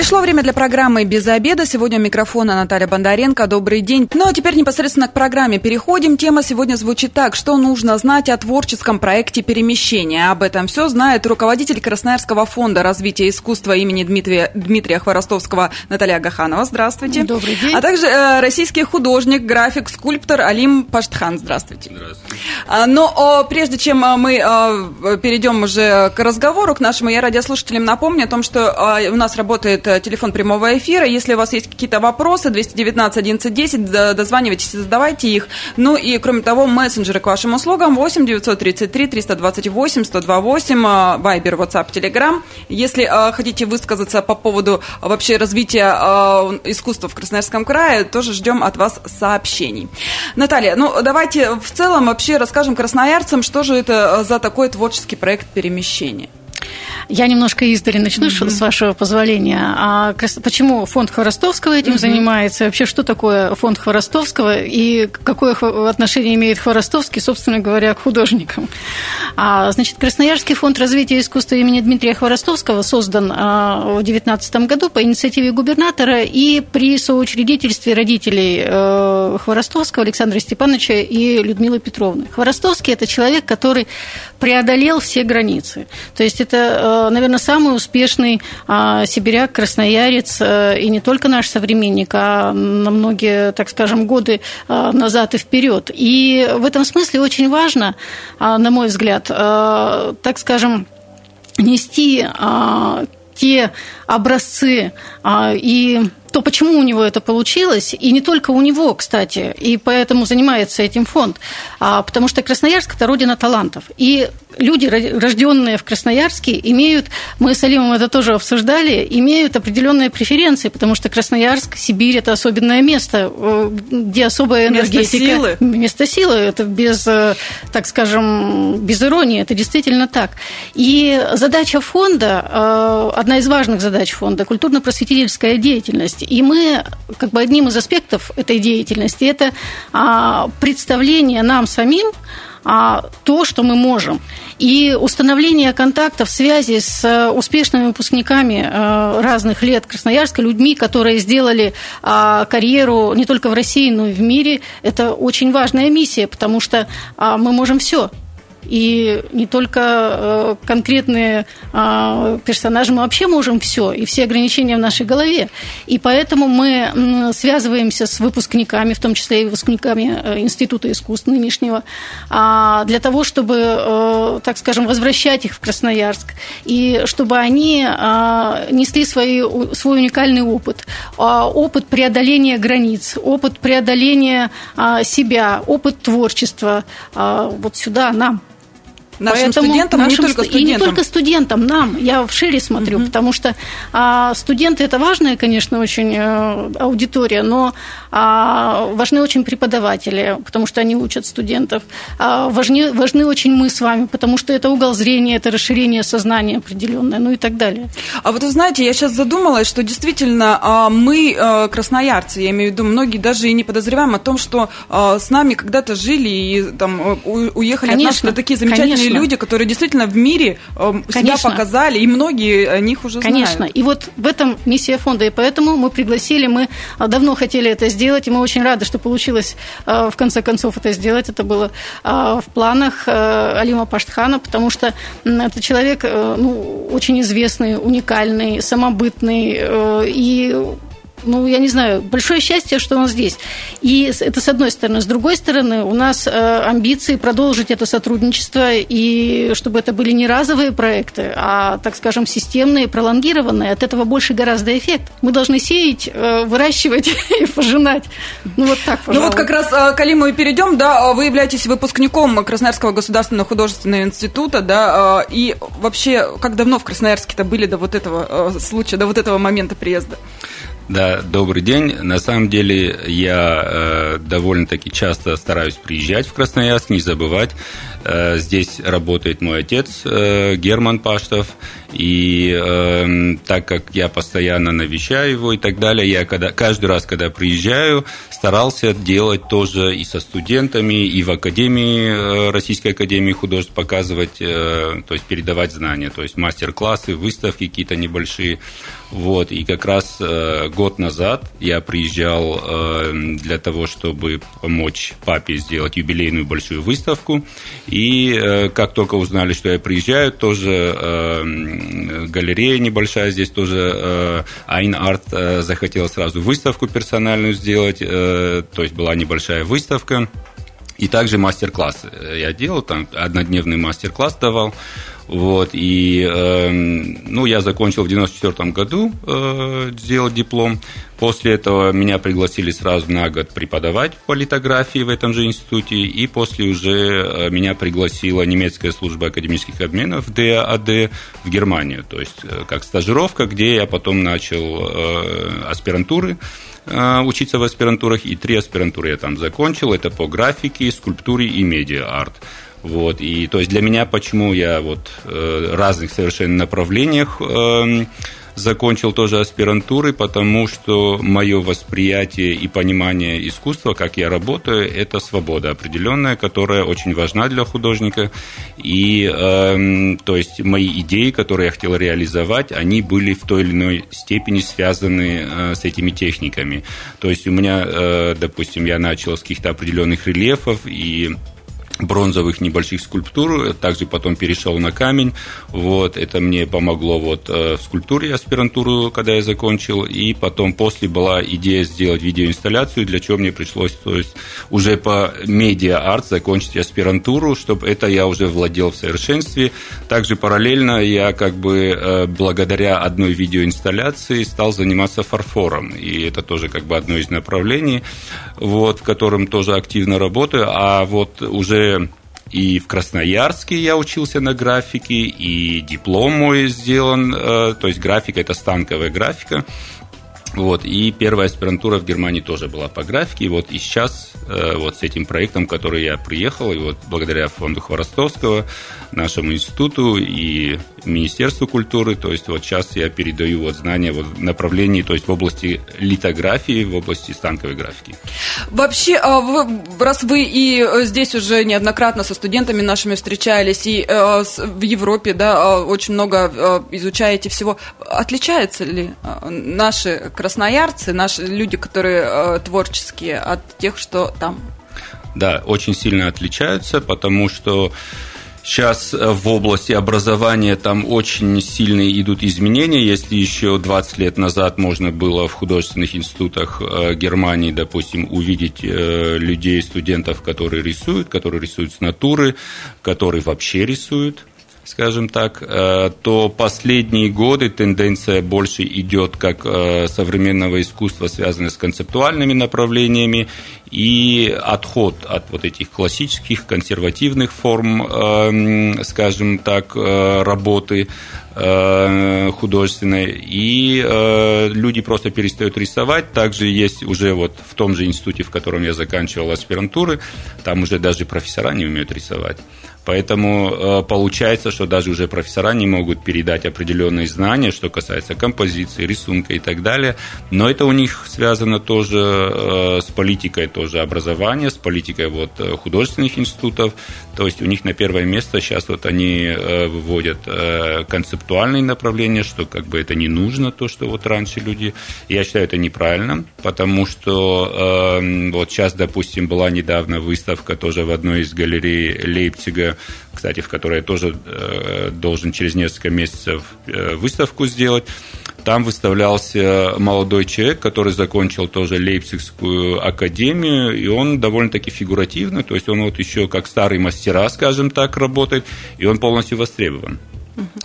Пришло время для программы «Без обеда». Сегодня у микрофона Наталья Бондаренко. Добрый день. Ну а теперь непосредственно к программе переходим. Тема сегодня звучит так. Что нужно знать о творческом проекте перемещения? Об этом все знает руководитель Красноярского фонда развития искусства имени Дмитрия, Дмитрия Хворостовского Наталья Гаханова. Здравствуйте. Добрый день. А также э, российский художник, график, скульптор Алим Паштхан. Здравствуйте. Здравствуйте. А, но о, прежде чем а, мы а, перейдем уже к разговору, к нашему, я радиослушателям напомню о том, что а, у нас работает телефон прямого эфира. Если у вас есть какие-то вопросы, 219 1110, дозванивайтесь задавайте их. Ну и, кроме того, мессенджеры к вашим услугам 8 933 328 128, Вайбер, WhatsApp, Telegram. Если э, хотите высказаться по поводу вообще развития э, искусства в Красноярском крае, тоже ждем от вас сообщений. Наталья, ну давайте в целом вообще расскажем красноярцам, что же это за такой творческий проект перемещения. Я немножко издали начну, mm-hmm. с вашего позволения. А почему фонд Хворостовского этим mm-hmm. занимается? Вообще, что такое фонд Хворостовского и какое отношение имеет Хворостовский, собственно говоря, к художникам? А, значит, Красноярский фонд развития искусства имени Дмитрия Хворостовского создан а, в 2019 году по инициативе губернатора и при соучредительстве родителей а, Хворостовского Александра Степановича и Людмилы Петровны. Хворостовский – это человек, который преодолел все границы. То есть это наверное, самый успешный а, сибиряк, красноярец, э, и не только наш современник, а на многие, так скажем, годы э, назад и вперед. И в этом смысле очень важно, а, на мой взгляд, так скажем, нести а, те образцы и то почему у него это получилось, и не только у него, кстати, и поэтому занимается этим фонд, а, потому что Красноярск – это родина талантов. И люди, рожденные в Красноярске, имеют, мы с Алимом это тоже обсуждали, имеют определенные преференции, потому что Красноярск, Сибирь – это особенное место, э, где особая энергетика. Место силы. Место силы, это без, э, так скажем, без иронии, это действительно так. И задача фонда, э, одна из важных задач фонда – культурно-просветительская деятельность деятельности. И мы, как бы одним из аспектов этой деятельности, это а, представление нам самим а, то, что мы можем. И установление контактов, связи с э, успешными выпускниками э, разных лет Красноярска, людьми, которые сделали а, карьеру не только в России, но и в мире, это очень важная миссия, потому что мы можем все. И не только э, конкретные а, персонажи, мы вообще можем все, и все ограничения в нашей голове. И поэтому мы связываемся с выпускниками, в том числе и выпускниками э, Института искусств нынешнего, а, для того, чтобы, э, так скажем, возвращать их в Красноярск, и чтобы они а, несли свои, свой уникальный опыт, опыт преодоления границ, опыт преодоления себя, опыт творчества вот сюда, нам. Нашим Поэтому студентам, нашим, не только студентам. И не только студентам, нам. Я в шире смотрю, угу. потому что а, студенты – это важная, конечно, очень а, аудитория, но а, важны очень преподаватели, потому что они учат студентов. А, важны, важны очень мы с вами, потому что это угол зрения, это расширение сознания определенное, ну и так далее. А вот вы знаете, я сейчас задумалась, что действительно а, мы, а, красноярцы, я имею в виду, многие даже и не подозреваем о том, что а, с нами когда-то жили и там уехали конечно, от нас такие замечательные конечно люди, которые действительно в мире э, себя показали, и многие о них уже знают. Конечно. И вот в этом миссия фонда. И поэтому мы пригласили, мы давно хотели это сделать, и мы очень рады, что получилось э, в конце концов это сделать. Это было в планах Алима Паштхана, потому что это человек ну, очень известный, уникальный, самобытный и ну, я не знаю, большое счастье, что он здесь. И это с одной стороны. С другой стороны, у нас э, амбиции продолжить это сотрудничество, и чтобы это были не разовые проекты, а, так скажем, системные, пролонгированные. От этого больше гораздо эффект. Мы должны сеять, э, выращивать и пожинать. Ну, вот так, пожалуй. Ну, вот как раз э, к Алиму и перейдем, да, вы являетесь выпускником Красноярского государственного художественного института, да, и вообще, как давно в Красноярске-то были до вот этого случая, до вот этого момента приезда? Да, добрый день. На самом деле я э, довольно-таки часто стараюсь приезжать в Красноярск, не забывать. Э, здесь работает мой отец э, Герман Паштов, И э, так как я постоянно навещаю его и так далее, я когда, каждый раз, когда приезжаю, старался делать тоже и со студентами, и в Академии, э, Российской Академии художеств показывать, э, то есть передавать знания, то есть мастер-классы, выставки какие-то небольшие. Вот, и как раз э, год назад я приезжал э, для того, чтобы помочь папе сделать юбилейную большую выставку. И э, как только узнали, что я приезжаю, тоже э, галерея небольшая здесь тоже, э, Айн Арт э, захотел сразу выставку персональную сделать, э, то есть была небольшая выставка. И также мастер-классы я делал, там однодневный мастер-класс давал. Вот, и, э, ну, я закончил в 94 году, э, сделал диплом. После этого меня пригласили сразу на год преподавать по литографии в этом же институте, и после уже э, меня пригласила немецкая служба академических обменов ДААД в Германию, то есть э, как стажировка, где я потом начал э, аспирантуры э, учиться в аспирантурах, и три аспирантуры я там закончил, это по графике, скульптуре и медиа-арт. Вот, и то есть для меня, почему я вот э, разных совершенно направлениях э, закончил тоже аспирантуры, потому что мое восприятие и понимание искусства, как я работаю, это свобода определенная, которая очень важна для художника. И э, то есть мои идеи, которые я хотел реализовать, они были в той или иной степени связаны э, с этими техниками. То есть у меня, э, допустим, я начал с каких-то определенных рельефов и бронзовых небольших скульптур, также потом перешел на камень, вот, это мне помогло вот э, в скульптуре аспирантуру, когда я закончил, и потом после была идея сделать видеоинсталляцию, для чего мне пришлось, то есть уже по медиа-арт закончить аспирантуру, чтобы это я уже владел в совершенстве. Также параллельно я как бы э, благодаря одной видеоинсталляции стал заниматься фарфором, и это тоже как бы одно из направлений, вот, в котором тоже активно работаю, а вот уже и в Красноярске я учился на графике, и диплом мой сделан, э, то есть графика – это станковая графика, вот, и первая аспирантура в Германии тоже была по графике. Вот и сейчас э, вот с этим проектом, который я приехал, и вот благодаря фонду Хворостовского, нашему институту и Министерству культуры, то есть вот сейчас я передаю вот знания вот в направлении, то есть в области литографии, в области станковой графики. Вообще, а раз вы и э, здесь уже неоднократно со студентами нашими встречались, и э, в Европе, да, а, очень много изучаете всего, отличаются ли наши красноярцы, наши люди, которые э, творческие, от тех, что там? Да, очень сильно отличаются, потому что Сейчас э, в области образования там очень сильные идут изменения. Если еще 20 лет назад можно было в художественных институтах э, Германии, допустим, увидеть людей, студентов, которые рисуют, которые рисуют с натуры, которые вообще рисуют, скажем так, э, то последние годы тенденция больше идет как э, современного искусства, связанного с концептуальными направлениями, и отход от вот этих классических консервативных форм, э, скажем так, работы художественной, и люди просто перестают рисовать. Также есть уже вот в том же институте, в котором я заканчивал аспирантуры, там уже даже профессора не умеют рисовать. Поэтому э, получается, что даже уже профессора не могут передать определенные знания, что касается композиции, рисунка и так далее. Но это у них связано тоже э, с политикой тоже образования, с политикой вот, э, художественных институтов. То есть у них на первое место сейчас вот они выводят концептуальные направления, что как бы это не нужно, то, что вот раньше люди... Я считаю, это неправильно, потому что вот сейчас, допустим, была недавно выставка тоже в одной из галерей Лейпцига, кстати, в которой я тоже э, должен через несколько месяцев э, выставку сделать. Там выставлялся молодой человек, который закончил тоже Лейпцигскую академию, и он довольно-таки фигуративно, то есть он вот еще как старый мастера, скажем так, работает, и он полностью востребован.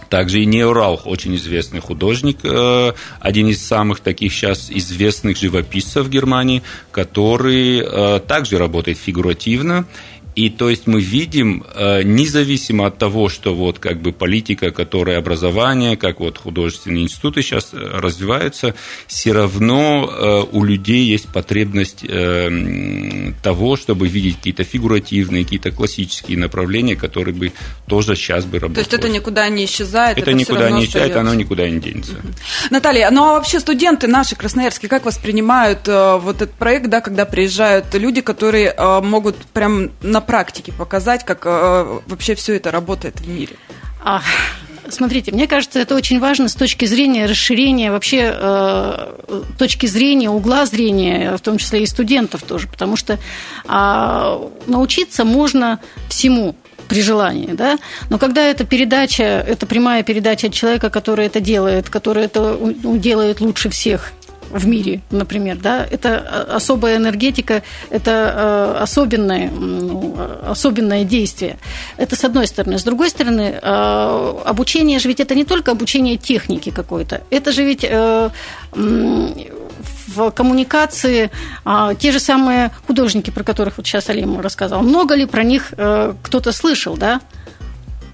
Также и Неуралх, очень известный художник, э, один из самых таких сейчас известных живописцев Германии, который также работает фигуративно И то есть мы видим, э, независимо от того, что вот как бы политика, которая образование, как вот художественные институты сейчас э, развиваются, все равно э, у людей есть потребность того, чтобы видеть какие-то фигуративные, какие-то классические направления, которые бы тоже сейчас бы работали. То есть это никуда не исчезает? Это, это никуда не исчезает, остается. оно никуда не денется. Наталья, ну а вообще студенты наши красноярские, как воспринимают вот этот проект, да, когда приезжают люди, которые могут прям на практике показать, как э, вообще все это работает в мире? А, смотрите, мне кажется, это очень важно с точки зрения расширения вообще э, точки зрения, угла зрения, в том числе и студентов тоже, потому что э, научиться можно всему при желании, да, но когда это передача, это прямая передача от человека, который это делает, который это делает лучше всех, в мире, например, да, это особая энергетика, это э, особенное, ну, особенное действие. Это с одной стороны. С другой стороны, э, обучение же ведь это не только обучение техники какой-то, это же ведь э, в коммуникации те же самые художники, про которых вот сейчас Алим рассказал, много ли про них кто-то слышал, да?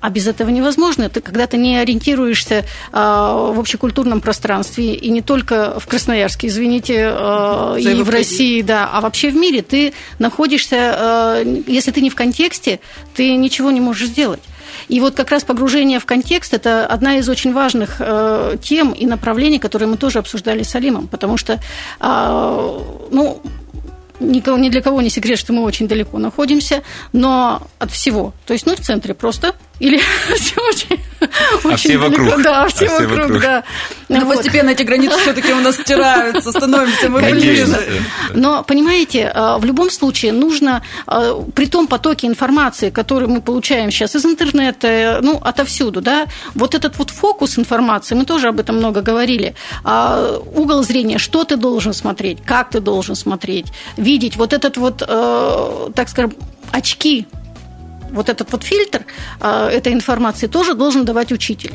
А без этого невозможно. Ты когда ты не ориентируешься а, в общекультурном пространстве, и не только в Красноярске, извините, а, и в России, да, а вообще в мире, ты находишься, а, если ты не в контексте, ты ничего не можешь сделать. И вот как раз погружение в контекст – это одна из очень важных э, тем и направлений, которые мы тоже обсуждали с Алимом, потому что, э, ну, никого, ни для кого не секрет, что мы очень далеко находимся, но от всего. То есть, ну, в центре просто или все очень, а все вокруг. Да, все, а вокруг, вокруг, да. Но ну, вот. постепенно эти границы все-таки у нас стираются, становимся мы ближе. Но, понимаете, э, в любом случае нужно, э, при том потоке информации, который мы получаем сейчас из интернета, ну, отовсюду, да, вот этот вот фокус информации, мы тоже об этом много говорили, а, угол зрения, что ты должен смотреть, как ты должен смотреть, видеть, вот этот вот, так скажем, очки вот этот вот фильтр э, этой информации тоже должен давать учитель.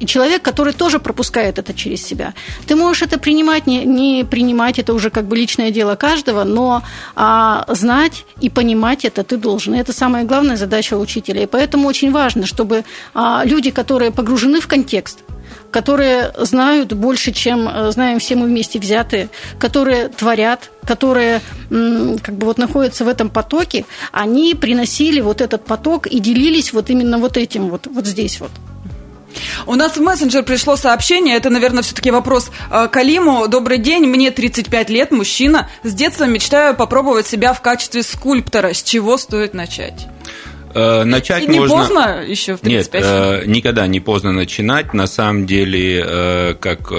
И человек, который тоже пропускает это через себя. Ты можешь это принимать, не, не принимать, это уже как бы личное дело каждого, но а, знать и понимать это ты должен. И это самая главная задача учителя. И поэтому очень важно, чтобы а, люди, которые погружены в контекст, которые знают больше, чем э, знаем все мы вместе взятые, которые творят, которые как бы вот находятся в этом потоке, они приносили вот этот поток и делились вот именно вот этим вот, вот здесь вот. У нас в мессенджер пришло сообщение, это, наверное, все-таки вопрос э, Калиму. Добрый день, мне 35 лет, мужчина. С детства мечтаю попробовать себя в качестве скульптора. С чего стоит начать? Э, начать и не можно... поздно еще в 35 Нет, э, никогда не поздно начинать. На самом деле, э, как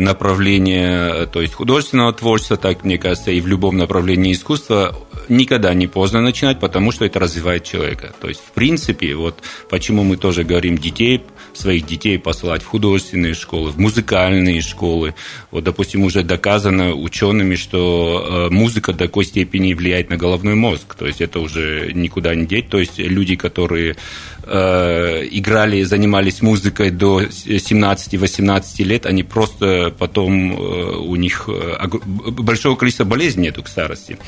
направление, то есть художественного творчества, так, мне кажется, и в любом направлении искусства никогда не поздно начинать, потому что это развивает человека. То есть, в принципе, вот почему мы тоже говорим детей, своих детей посылать в художественные школы, в музыкальные школы. Вот, допустим, уже доказано учеными, что э, музыка до такой степени влияет на головной мозг. То есть, это уже никуда не деть. То есть, люди, которые э, играли, занимались музыкой до 17-18 лет, они просто потом э, у них большого количества болезней нету к старости.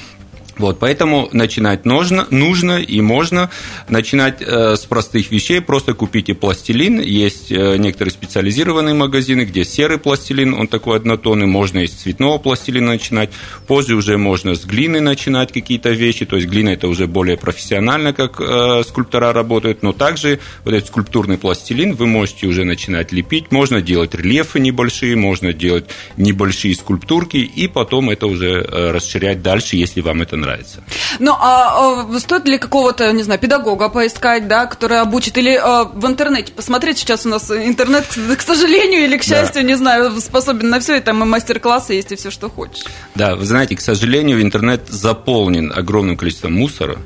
Вот, поэтому начинать нужно, нужно и можно начинать э, с простых вещей. Просто купите пластилин. Есть э, некоторые специализированные магазины, где серый пластилин, он такой однотонный. Можно из цветного пластилина начинать. Позже уже можно с глины начинать какие-то вещи. То есть глина это уже более профессионально, как э, скульптора работают. Но также вот этот скульптурный пластилин вы можете уже начинать лепить. Можно делать рельефы небольшие, можно делать небольшие скульптурки. И потом это уже э, расширять дальше, если вам это нравится нравится. Ну, а, а стоит ли какого-то, не знаю, педагога поискать, да, который обучит, или а, в интернете посмотреть, сейчас у нас интернет, к сожалению или к счастью, да. не знаю, способен на все, и там и мастер-классы есть, и все, что хочешь. Да, вы знаете, к сожалению, интернет заполнен огромным количеством мусора,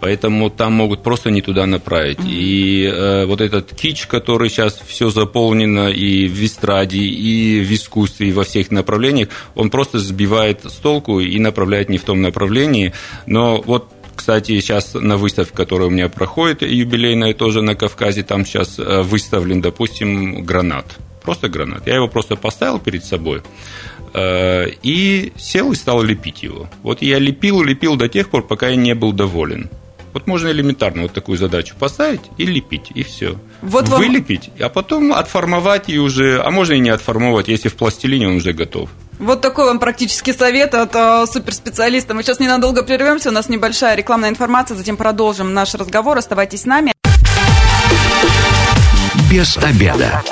поэтому там могут просто не туда направить. Mm-hmm. И э, вот этот кич, который сейчас все заполнено и в эстраде, и в искусстве, и во всех направлениях, он просто сбивает с толку и направляет не в том направлении. Но вот кстати, сейчас на выставке, которая у меня проходит, юбилейная тоже на Кавказе, там сейчас э, выставлен, допустим, гранат. Просто гранат. Я его просто поставил перед собой э, и сел и стал лепить его. Вот я лепил, лепил до тех пор, пока я не был доволен. Вот можно элементарно вот такую задачу поставить и лепить, и все. Вот вам- Вылепить, а потом отформовать и уже, а можно и не отформовать, если в пластилине он уже готов. Вот такой вам практический совет от э, суперспециалиста. Мы сейчас ненадолго прервемся, у нас небольшая рекламная информация, затем продолжим наш разговор. Оставайтесь с нами. Без обеда.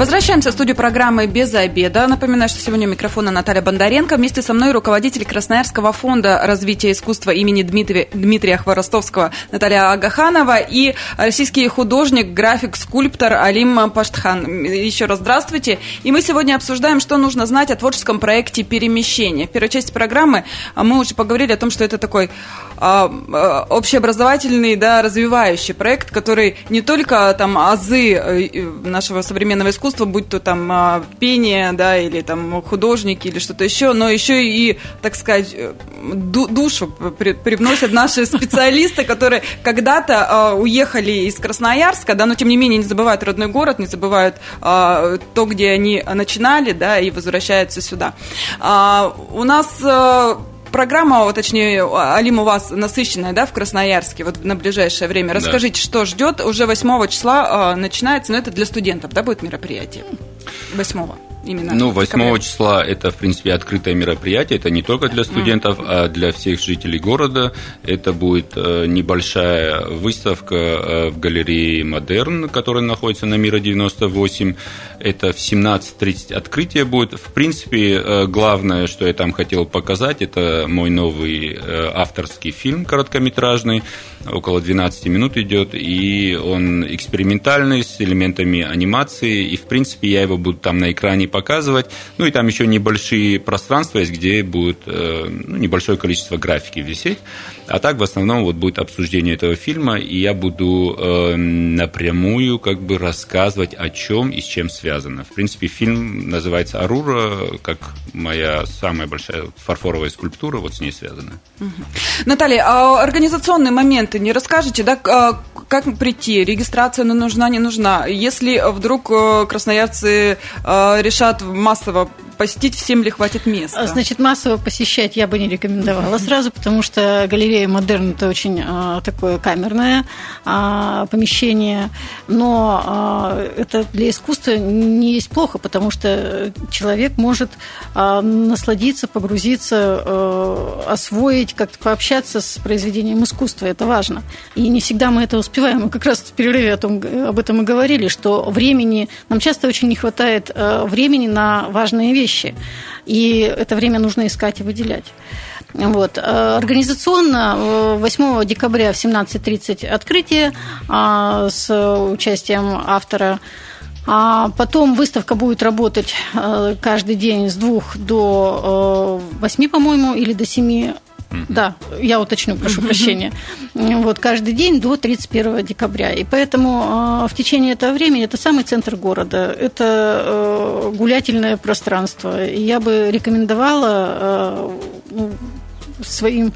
Возвращаемся в студию программы «Без обеда». Напоминаю, что сегодня у микрофона Наталья Бондаренко. Вместе со мной руководитель Красноярского фонда развития искусства имени Дмитрия, Дмитрия Хворостовского Наталья Агаханова и российский художник, график, скульптор Алим Паштхан. Еще раз здравствуйте. И мы сегодня обсуждаем, что нужно знать о творческом проекте «Перемещение». В первой части программы мы уже поговорили о том, что это такой а, а, общеобразовательный, да, развивающий проект, который не только там азы э, нашего современного искусства, будь то там а, пение, да, или там художники, или что-то еще, но еще и, так сказать, э, ду- душу при- привносят наши специалисты, которые когда-то а, уехали из Красноярска, да, но тем не менее не забывают родной город, не забывают а, то, где они начинали, да, и возвращаются сюда. У нас Программа, вот, точнее, Алим, у вас насыщенная, да, в Красноярске, вот на ближайшее время. Да. Расскажите, что ждет? Уже 8 числа а, начинается, но это для студентов, да, будет мероприятие? 8 именно. Ну, 8 декабря. числа это, в принципе, открытое мероприятие. Это не только для студентов, а для всех жителей города. Это будет э, небольшая выставка э, в галерее «Модерн», которая находится на Мира 98. Это в 17.30 открытие будет. В принципе, э, главное, что я там хотел показать, это мой новый авторский фильм короткометражный. Около 12 минут идет, и он экспериментальный, с элементами анимации. И, в принципе, я его буду там на экране показывать. Ну и там еще небольшие пространства есть, где будет э, ну, небольшое количество графики висеть. А так в основном вот будет обсуждение этого фильма, и я буду э, напрямую как бы рассказывать о чем и с чем связано. В принципе, фильм называется Арура, как моя самая большая фарфоровая скульптура, вот с ней связана. Наталья, а организационные моменты не расскажете, да, а, как прийти, регистрация ну, нужна, не нужна? Если вдруг э, красноярцы э, решат массово посетить, всем ли хватит места? Значит, массово посещать я бы не рекомендовала сразу, потому что галерея «Модерн» – это очень а, такое камерное а, помещение, но а, это для искусства не есть плохо, потому что человек может а, насладиться, погрузиться, а, освоить, как-то пообщаться с произведением искусства. Это важно. И не всегда мы это успеваем. Мы как раз в перерыве о том, об этом и говорили, что времени, нам часто очень не хватает а, времени на важные вещи. И это время нужно искать и выделять. Вот. Э, Организационно э, 8 декабря в 17.30 открытие а, с участием автора. А потом выставка будет работать э, каждый день с двух до э, восьми, по-моему, или до семи. Да, я уточню, прошу прощения. Вот каждый день до 31 декабря. И поэтому э, в течение этого времени это самый центр города, это э, гулятельное пространство. И я бы рекомендовала э, ну, своим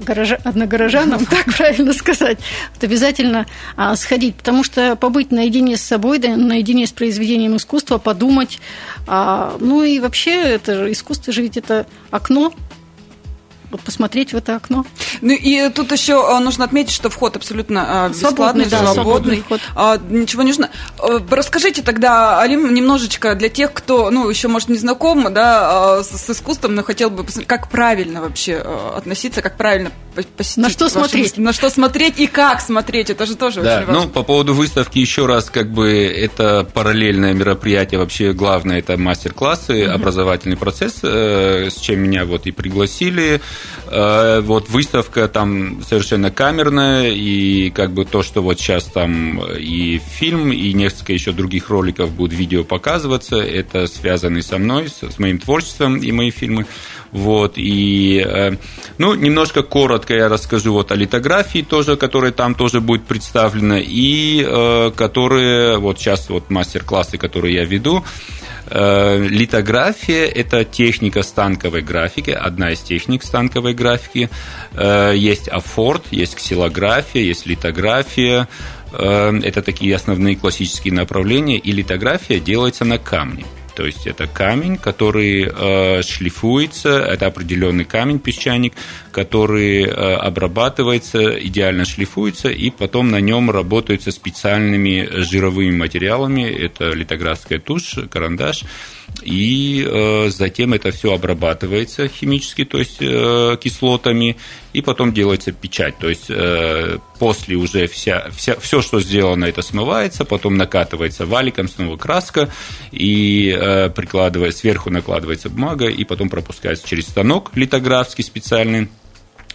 м, гаража, одногорожанам, так правильно сказать, вот обязательно а, сходить, потому что побыть наедине с собой, да, наедине с произведением искусства, подумать. а, ну и вообще, это искусство же ведь это окно, вот посмотреть в это окно. Ну и тут еще а, нужно отметить, что вход абсолютно а, бесплатный, Свободный, да, свободный. свободный вход. А, Ничего не нужно. А, Расскажите тогда, Алим, немножечко для тех, кто, ну, еще, может, не знаком, да, а, с, с искусством, но хотел бы посмотреть, как правильно вообще относиться, как правильно по- посетить. На что смотреть? выставку. На что смотреть и как смотреть, это же тоже Да, очень важно. ну, по поводу выставки еще раз, как бы это параллельное мероприятие, вообще главное это мастер-классы, образовательный процесс, э, с чем меня вот и пригласили. Э, Вот выставка там совершенно камерная, и как бы то, что вот сейчас там и фильм, и несколько еще других роликов будут видео показываться, это связано со мной, с, моим творчеством и мои фильмы. Вот, и, э, ну, немножко коротко я расскажу вот о литографии тоже, которая там тоже будет представлена, и э, которые, вот сейчас вот мастер-классы, которые я веду, Э, Литография – это техника станковой графики, одна из техник станковой графики. Э, Есть афорт, есть ксилография, есть литография. Э, Это такие основные классические направления. И литография делается на камне. То есть это камень, который э, шлифуется, это определенный камень, песчаник, который э, обрабатывается, идеально шлифуется, и потом на нем работаются специальными жировыми материалами. Это литографская тушь, карандаш и э, затем это все обрабатывается химически, то есть э, кислотами, и потом делается печать. То есть э, после уже вся, вся, все, что сделано, это смывается, потом накатывается валиком снова краска, и прикладывая, сверху накладывается бумага, и потом пропускается через станок литографский специальный,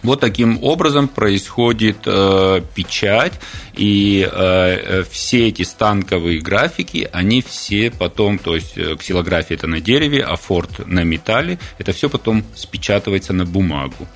вот таким образом происходит э, печать, и э, все эти станковые графики, они все потом, то есть э, ксилография это на дереве, а форт на металле, это все потом спечатывается на бумагу.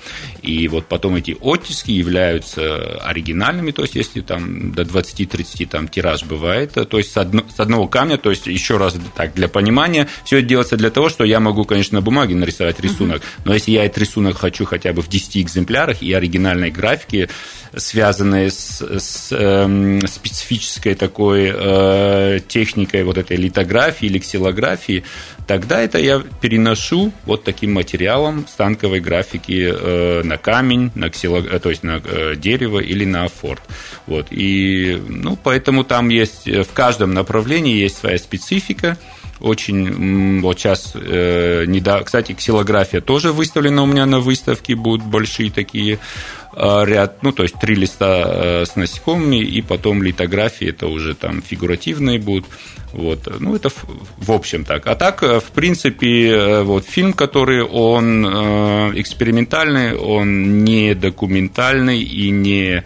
И вот потом эти оттиски являются оригинальными, то есть если там до 20-30 там тираж бывает, то есть с, одно, с одного камня, то есть еще раз так для понимания, все это делается для того, что я могу, конечно, на бумаге нарисовать рисунок, но если я этот рисунок хочу хотя бы в 10 экземплярах и оригинальной графики, связанные с, с э, специфической такой э, техникой вот этой литографии или ксилографии, тогда это я переношу вот таким материалом станковой графики э, на камень, на ксило, э, то есть на э, дерево или на афорт. Вот. И, ну, поэтому там есть, в каждом направлении есть своя специфика, очень вот сейчас, э, не да, кстати, ксилография тоже выставлена у меня на выставке, будут большие такие Э, ряд, ну, то есть три листа э, с насекомыми, и потом литографии, это уже там фигуративные будут. Вот. Ну, это в общем так. А так, э, в принципе, вот фильм, который он экспериментальный, он не документальный и не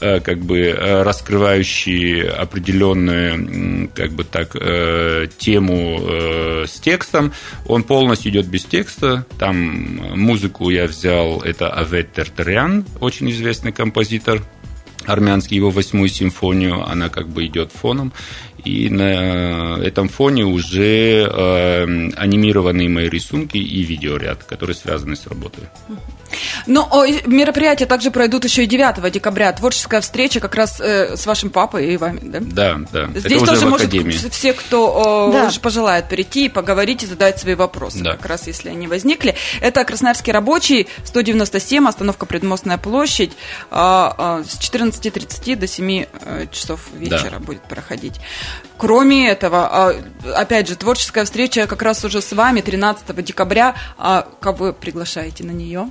как бы э, раскрывающие определенную как бы так э, тему с текстом. Он полностью идет без текста. Там музыку я взял, это Авет Тертарян, очень известный композитор армянский, его восьмую симфонию, она как бы идет фоном. И на этом фоне уже э, анимированные мои рисунки и видеоряд, которые связаны с работой. Но мероприятия также пройдут еще и 9 декабря. Творческая встреча как раз э, с вашим папой и вами, да? Да, да. Здесь Это тоже может все, кто да. уже пожелает перейти и поговорить и задать свои вопросы, да. как раз если они возникли. Это Красноярский рабочий, 197, остановка Предмостная площадь, а, а, с 14.30 до 7 э, часов вечера да. будет проходить. Кроме этого, а, опять же, творческая встреча как раз уже с вами 13 декабря. Кого вы приглашаете на нее?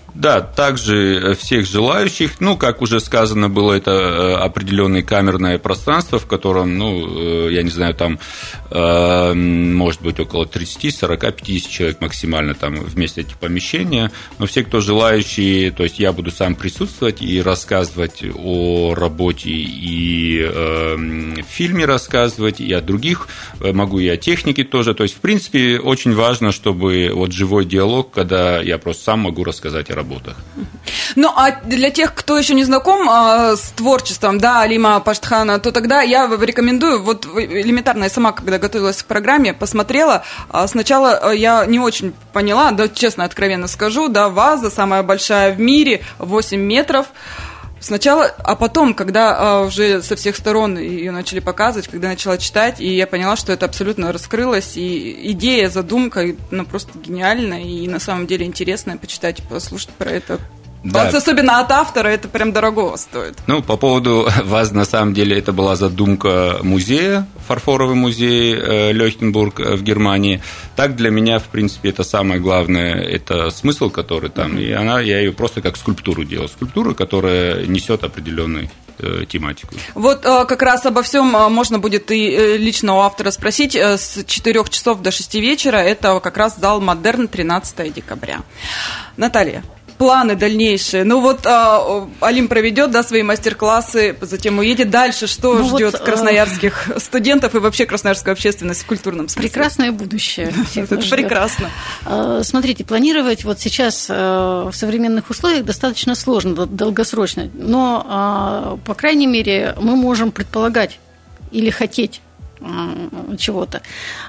Да, также э, всех желающих, ну, как уже сказано было, это э, определенное камерное пространство, в котором, ну, э, я не знаю, там может быть около 30, 40, 50 человек максимально там вместе этих помещения, но все, кто желающие, то есть я буду сам присутствовать и рассказывать о работе и в фильме рассказывать, и о других, могу и о технике тоже, то есть, в принципе, очень важно, чтобы вот живой диалог, когда я просто сам могу рассказать о работах. Ну, а для тех, кто еще не знаком а, с творчеством, да, Алима Паштхана, то тогда я рекомендую, вот элементарно, я сама, когда готовилась к программе, посмотрела, а, сначала а, я не очень поняла, да, честно, откровенно скажу, да, ваза самая большая в мире, 8 метров, Сначала, а потом, когда а, уже со всех сторон ее начали показывать, когда начала читать, и я поняла, что это абсолютно раскрылось, и идея, задумка, ну, просто гениальная, и на самом деле интересная почитать, послушать про это да. Вот особенно от автора это прям дорого стоит. Ну, по поводу вас, на самом деле, это была задумка музея, фарфоровый музей э, Лёхтенбург э, в Германии. Так для меня, в принципе, это самое главное, это смысл, который там, и она, я ее просто как скульптуру делал. Скульптура, которая несет определенный э, тематику. Вот как раз обо всем можно будет и лично у автора спросить. С 4 часов до 6 вечера это как раз зал Модерн 13 декабря. Наталья, планы дальнейшие? Ну вот а, Алим проведет да, свои мастер-классы, затем уедет дальше. Что ну ждет вот, красноярских э... студентов и вообще красноярскую общественность в культурном смысле? Прекрасное будущее. Это прекрасно. А, смотрите, планировать вот сейчас э, в современных условиях достаточно сложно, долгосрочно. Но, а, по крайней мере, мы можем предполагать или хотеть чего-то.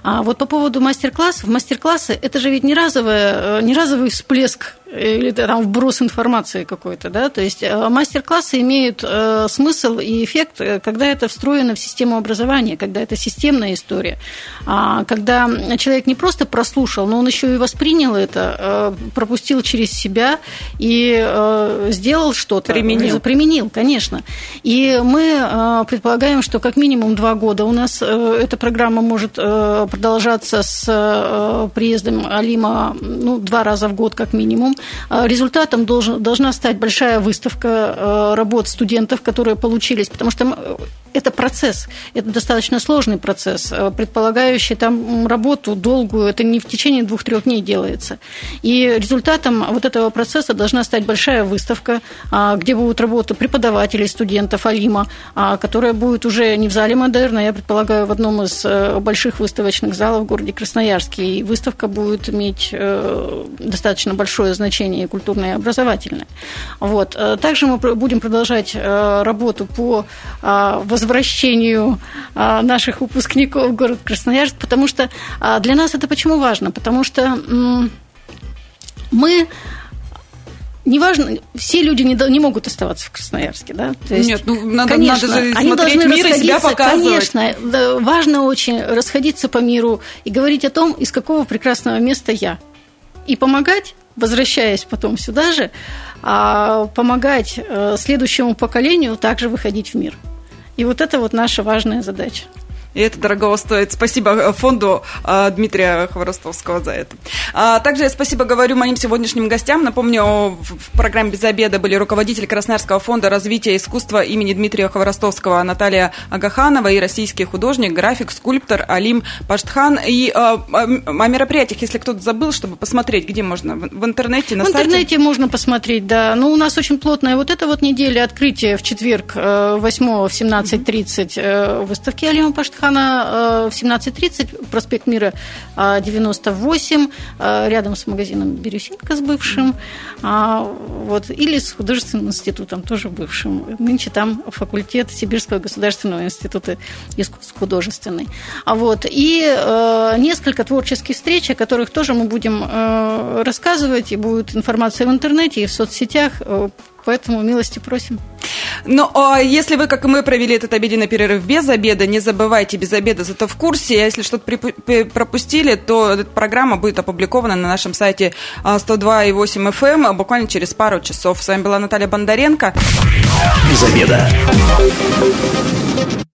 А вот по поводу мастер-классов, мастер-классы – это же ведь не, разовое, не разовый всплеск или там вброс информации какой-то, да, то есть э, мастер-классы имеют э, смысл и эффект, э, когда это встроено в систему образования, когда это системная история, а когда человек не просто прослушал, но он еще и воспринял это, пропустил через себя и сделал что-то. Применил. Применил, конечно. И мы предполагаем, что как минимум два года у нас эта программа может продолжаться с приездом Алима ну, два раза в год как минимум. А, результатом должен, должна стать большая выставка работ студентов, которые получились, потому что это процесс, это достаточно сложный процесс, а, предполагающий там работу долгую, это не в течение двух-трех дней делается. И результатом вот этого процесса должна стать большая выставка, где будут работы преподавателей, студентов Алима, которая будет уже не в зале Модерна, я предполагаю, в одном из э, больших выставочных залов в городе Красноярске. И выставка будет иметь э, достаточно большое значение культурное и образовательное. Вот. Э, также мы будем продолжать э, работу по э, возвращению наших выпускников в город Красноярск, потому что для нас это почему важно? Потому что мы Неважно, все люди не, не могут оставаться в Красноярске, да? То есть, Нет, ну надо, конечно, надо же они смотреть мир и себя показывать. Конечно, да, важно очень расходиться по миру и говорить о том, из какого прекрасного места я. И помогать возвращаясь потом сюда же, а помогать э, следующему поколению также выходить в мир. И вот это вот наша важная задача. И это дорого стоит. Спасибо э, фонду э, Дмитрия Хворостовского за это. А, также я спасибо говорю моим сегодняшним гостям. Напомню, в программе «Без обеда» были руководитель Красноярского фонда развития искусства имени Дмитрия Хворостовского Наталья Агаханова и российский художник, график, скульптор Алим Паштхан. И а, о мероприятиях, если кто-то забыл, чтобы посмотреть, где можно? В интернете, на в сайте? В интернете можно посмотреть, да. Ну, у нас очень плотная вот эта вот неделя открытия в четверг 8 в 17.30 выставки Алима Паштхан Хана э, в 17.30, проспект Мира 98, э, э, рядом с магазином «Бирюсинка» с бывшим, а, вот, или с художественным институтом, тоже бывшим. Нынче там факультет Сибирского государственного института искусств художественный. А вот, и несколько творческих встреч, о которых тоже мы будем рассказывать, и будет информация в интернете и в соцсетях. Поэтому милости просим. Ну, а если вы, как и мы, провели этот обеденный перерыв без обеда, не забывайте без обеда, зато в курсе. А если что-то пропустили, то эта программа будет опубликована на нашем сайте 102.8 FM а, эм буквально через пару часов. С вами была Наталья Бондаренко. Без обеда.